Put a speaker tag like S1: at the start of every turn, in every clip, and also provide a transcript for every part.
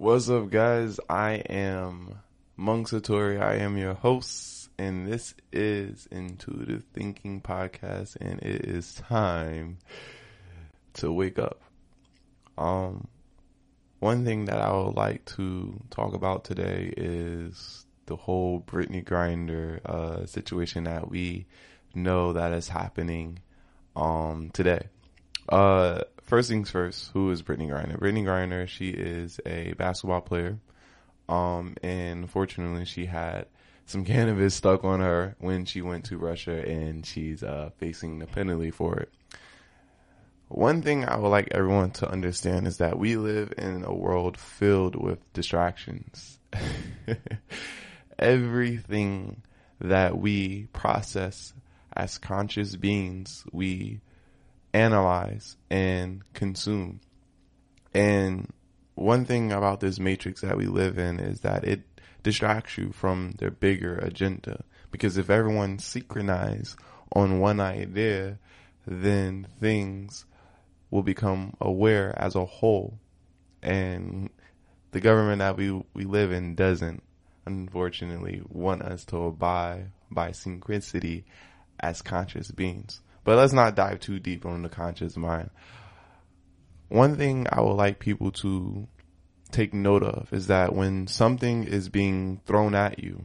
S1: What's up, guys? I am Monk Satori. I am your host, and this is Intuitive Thinking Podcast, and it is time to wake up. Um, one thing that I would like to talk about today is the whole Brittney Griner uh, situation that we know that is happening um today. Uh, first things first, who is Brittney Griner? Brittney Griner, she is a basketball player. Um, and unfortunately, she had some cannabis stuck on her when she went to Russia, and she's uh, facing the penalty for it. One thing I would like everyone to understand is that we live in a world filled with distractions. Everything that we process as conscious beings, we analyze and consume. And one thing about this matrix that we live in is that it distracts you from their bigger agenda. Because if everyone synchronized on one idea, then things will become aware as a whole. And the government that we, we live in doesn't, unfortunately, want us to abide by synchronicity as conscious beings. But let's not dive too deep on the conscious mind. One thing I would like people to take note of is that when something is being thrown at you,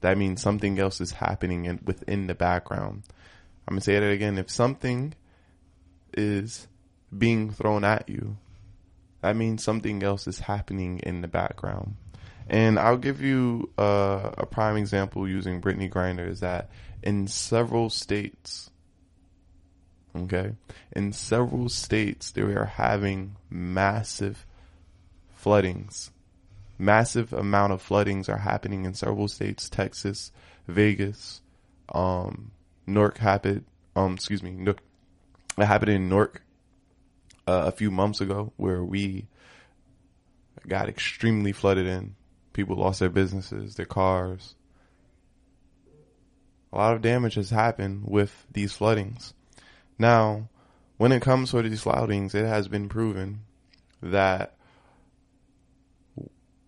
S1: that means something else is happening in, within the background. I'm going to say it again. If something is being thrown at you, that means something else is happening in the background. And I'll give you uh, a prime example using Brittney Griner is that in several states, Okay. In several states, they are having massive floodings. Massive amount of floodings are happening in several states, Texas, Vegas, um, Newark happened, um, excuse me, Newark, it happened in Newark, uh, a few months ago where we got extremely flooded in. People lost their businesses, their cars. A lot of damage has happened with these floodings. Now, when it comes to these floutings, it has been proven that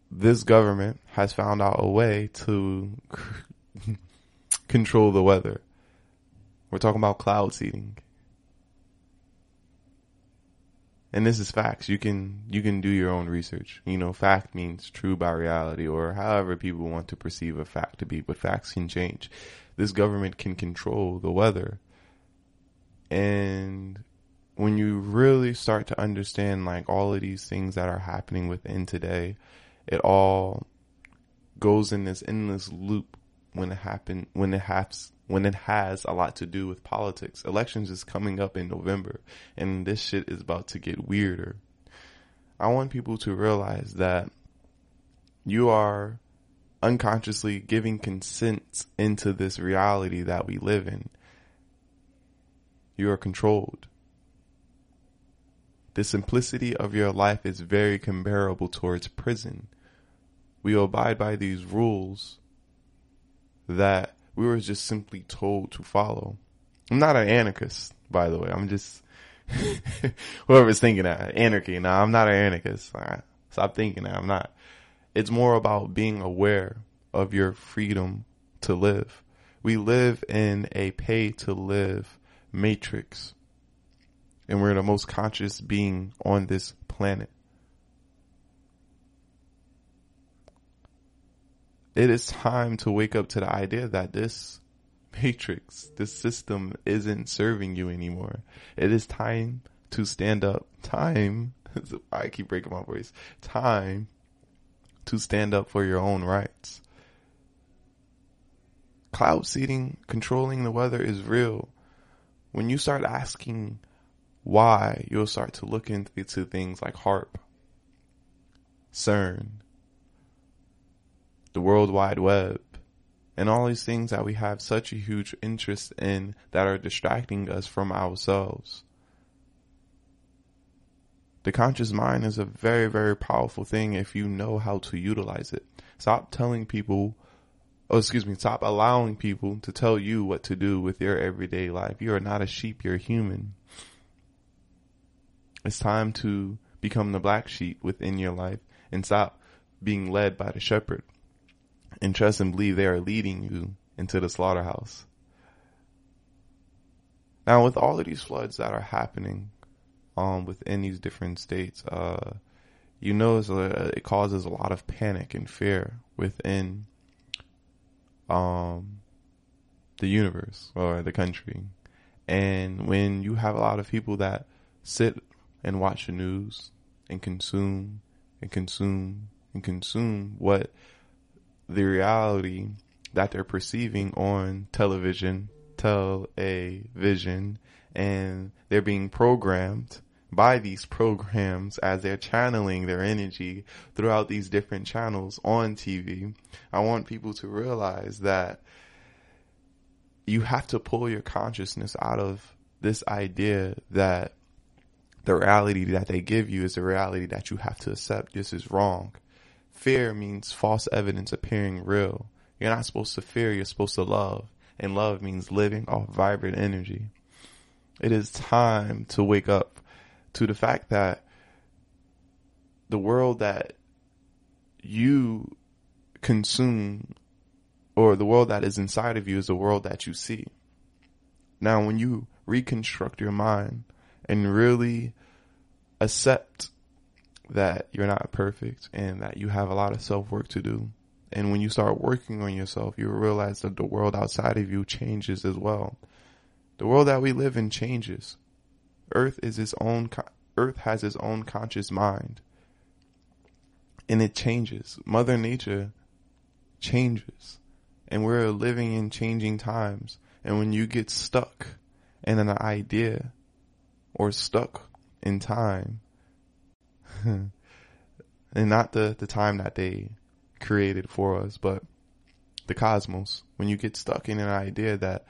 S1: this government has found out a way to control the weather. We're talking about cloud seeding. And this is facts. You can you can do your own research. You know, fact means true by reality or however people want to perceive a fact to be, but facts can change. This government can control the weather and when you really start to understand like all of these things that are happening within today, it all goes in this endless loop when it happen when it has when it has a lot to do with politics. Elections is coming up in November and this shit is about to get weirder. I want people to realize that you are unconsciously giving consent into this reality that we live in. You are controlled. The simplicity of your life is very comparable towards prison. We abide by these rules that we were just simply told to follow. I'm not an anarchist, by the way. I'm just whoever's thinking that anarchy. Now I'm not an anarchist. Stop thinking that I'm not. It's more about being aware of your freedom to live. We live in a pay to live matrix. And we're the most conscious being on this planet. It is time to wake up to the idea that this matrix, this system isn't serving you anymore. It is time to stand up. Time, I keep breaking my voice. Time to stand up for your own rights. Cloud seeding, controlling the weather is real when you start asking why, you'll start to look into things like HAARP, CERN, the World Wide Web, and all these things that we have such a huge interest in that are distracting us from ourselves. The conscious mind is a very, very powerful thing if you know how to utilize it. Stop telling people oh, excuse me, stop allowing people to tell you what to do with your everyday life. You are not a sheep, you're a human. It's time to become the black sheep within your life and stop being led by the shepherd and trust and believe they are leading you into the slaughterhouse. Now, with all of these floods that are happening um, within these different states, uh, you know uh, it causes a lot of panic and fear within um, the universe or the country. And when you have a lot of people that sit and watch the news and consume and consume and consume what the reality that they're perceiving on television, television, and they're being programmed by these programs as they're channeling their energy throughout these different channels on TV. I want people to realize that you have to pull your consciousness out of this idea that the reality that they give you is the reality that you have to accept. This is wrong. Fear means false evidence appearing real. You're not supposed to fear, you're supposed to love. And love means living off vibrant energy. It is time to wake up to the fact that the world that you consume or the world that is inside of you is the world that you see. Now, when you reconstruct your mind and really accept that you're not perfect and that you have a lot of self work to do. And when you start working on yourself, you realize that the world outside of you changes as well. The world that we live in changes. Earth is its own, Earth has its own conscious mind. And it changes. Mother Nature changes. And we're living in changing times. And when you get stuck in an idea or stuck in time, and not the, the time that they created for us, but the cosmos, when you get stuck in an idea that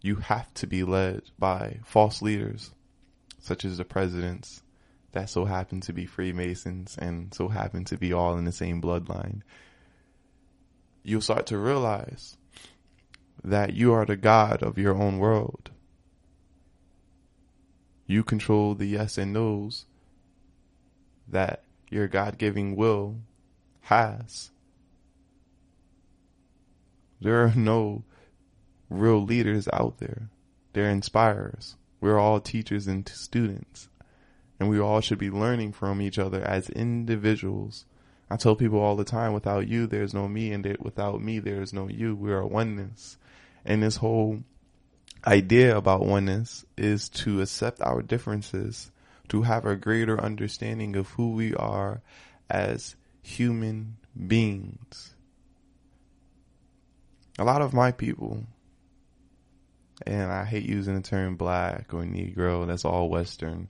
S1: you have to be led by false leaders, such as the presidents that so happen to be Freemasons and so happen to be all in the same bloodline, you'll start to realize that you are the God of your own world. You control the yes and no's that your God giving will has. There are no real leaders out there. They're inspirers. We're all teachers and students. And we all should be learning from each other as individuals. I tell people all the time, without you, there's no me, and without me, there is no you. We are oneness. And this whole idea about oneness is to accept our differences, to have a greater understanding of who we are as human beings. A lot of my people, and I hate using the term black or Negro, that's all Western.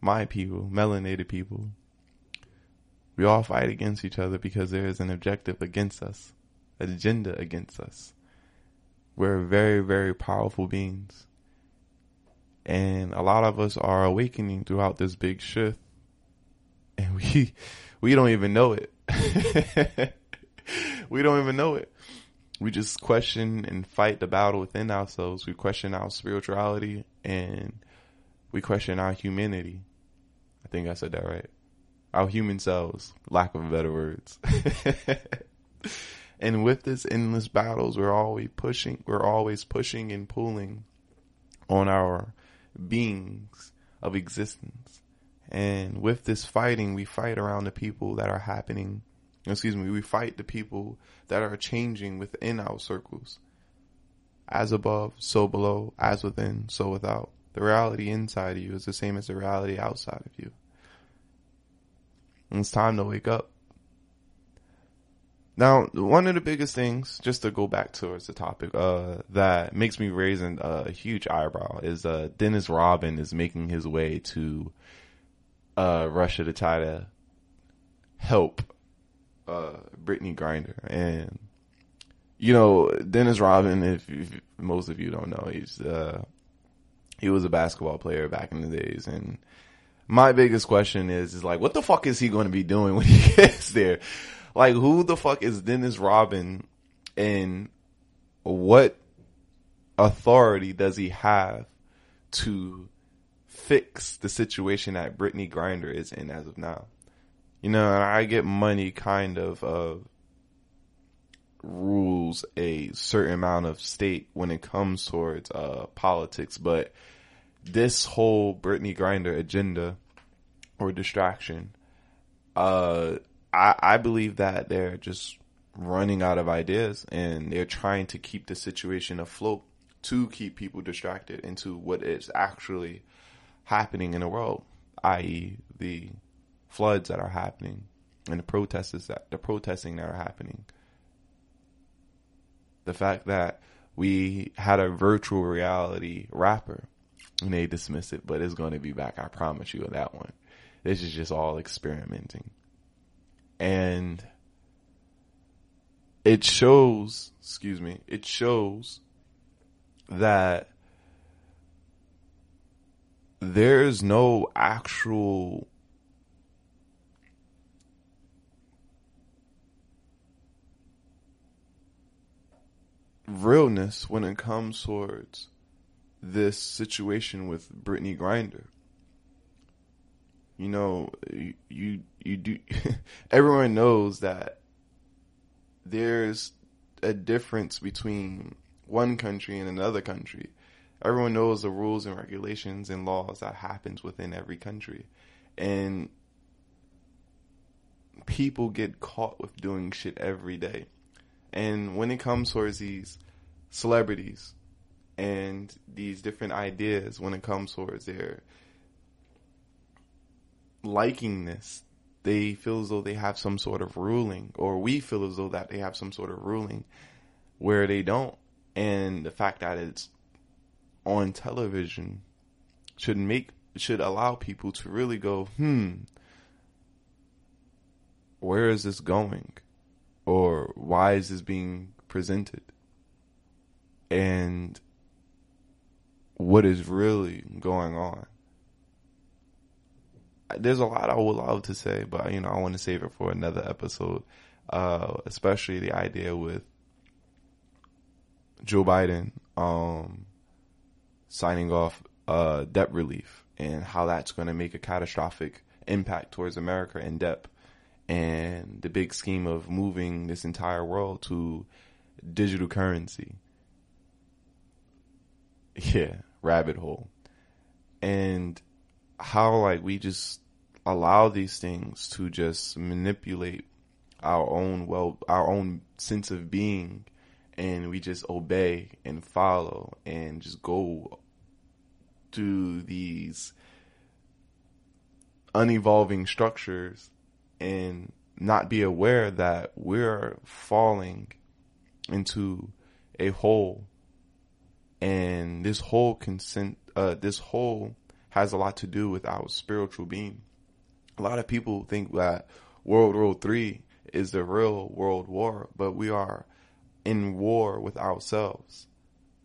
S1: My people, melanated people, we all fight against each other because there is an objective against us, agenda against us. We're very, very powerful beings. And a lot of us are awakening throughout this big shift. And we we don't even know it. we don't even know it. We just question and fight the battle within ourselves. We question our spirituality and we question our humanity. I think I said that right. Our human selves, lack of better words. And with this endless battles, we're always pushing, we're always pushing and pulling on our beings of existence. And with this fighting, we fight around the people that are happening. Excuse me, we fight the people that are changing within our circles. As above, so below, as within, so without. The reality inside of you is the same as the reality outside of you. And it's time to wake up. Now, one of the biggest things, just to go back towards the topic, uh, that makes me raise an, uh, a huge eyebrow is, uh, Dennis Rodman is making his way to, uh, Russia to try to help, uh, Brittney Griner. And, you know, Dennis Rodman. if, if most of you don't know, he's, uh, he was a basketball player back in the days and, my biggest question is, is like, what the fuck is he going to be doing when he gets there? Like, who the fuck is Dennis Rodman, and what authority does he have to fix the situation that Brittney Griner is in as of now? You know, I get money kind of uh, rules a certain amount of state when it comes towards uh, politics, but this whole Brittney Griner agenda or distraction, uh, I, I believe that they're just running out of ideas and they're trying to keep the situation afloat to keep people distracted into what is actually happening in the world, i.e., the floods that are happening and the protests that the protesting that are happening. The fact that we had a virtual reality rapper and they dismiss it, but it's going to be back. I promise you that one. This is just all experimenting. And it shows, excuse me, it shows that there's no actual realness when it comes towards this situation with Brittney Griner. You know, you you do. everyone knows that there's a difference between one country and another country. Everyone knows the rules and regulations and laws that happens within every country, and people get caught with doing shit every day. And when it comes towards these celebrities and these different ideas, when it comes towards their liking this, they feel as though they have some sort of ruling, or we feel as though that they have some sort of ruling where they don't. And the fact that it's on television should make should allow people to really go, hmm, where is this going? Or why is this being presented? And what is really going on? There's a lot I would love to say, but you know, I want to save it for another episode. Uh, especially the idea with Joe Biden um, signing off uh, debt relief and how that's going to make a catastrophic impact towards America in debt and the big scheme of moving this entire world to digital currency. Yeah, rabbit hole. And how like we just allow these things to just manipulate our own well our own sense of being and we just obey and follow and just go to these unevolving structures and not be aware that we're falling into a hole. And this whole consent uh, this whole has a lot to do with our spiritual being. A lot of people think that world war three is the real world war but we are in war with ourselves.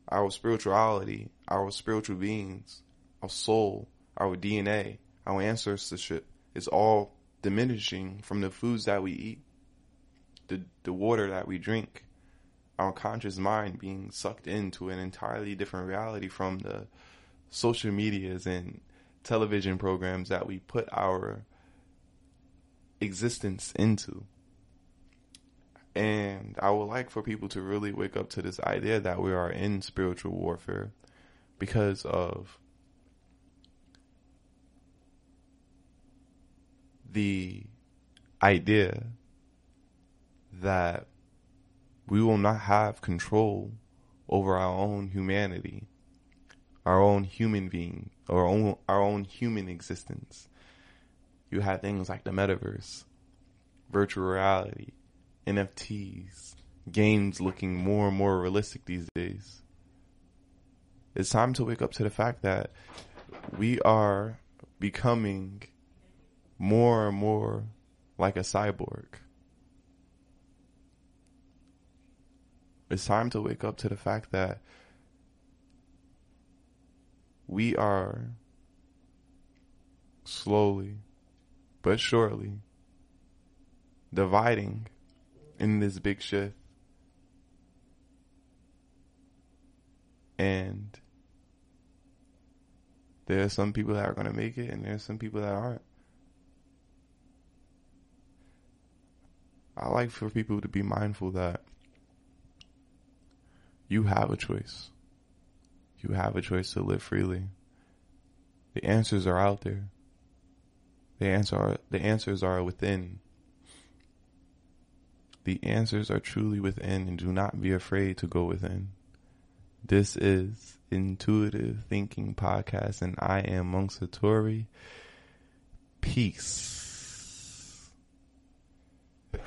S1: Our spirituality our spiritual beings our soul our dna our ancestorship is all diminishing from the foods that we eat, the the water that we drink, our conscious mind being sucked into an entirely different reality from the social medias and television programs that we put our existence into. And I would like for people to really wake up to this idea that we are in spiritual warfare because of the idea that we will not have control over our own humanity, our own human being, our own our own human existence. You have things like the metaverse, virtual reality, NFTs, games looking more and more realistic these days. It's time to wake up to the fact that we are becoming more and more like a cyborg. It's time to wake up to the fact that we are slowly but surely dividing in this big shift. And there are some people that are going to make it, and there are some people that aren't. I like for people to be mindful that you have a choice. You have a choice to live freely. The answers are out there. The answer are, the answers are within. The answers are truly within and do not be afraid to go within. This is Intuitive Thinking Podcast and I am Monk Satori. Peace.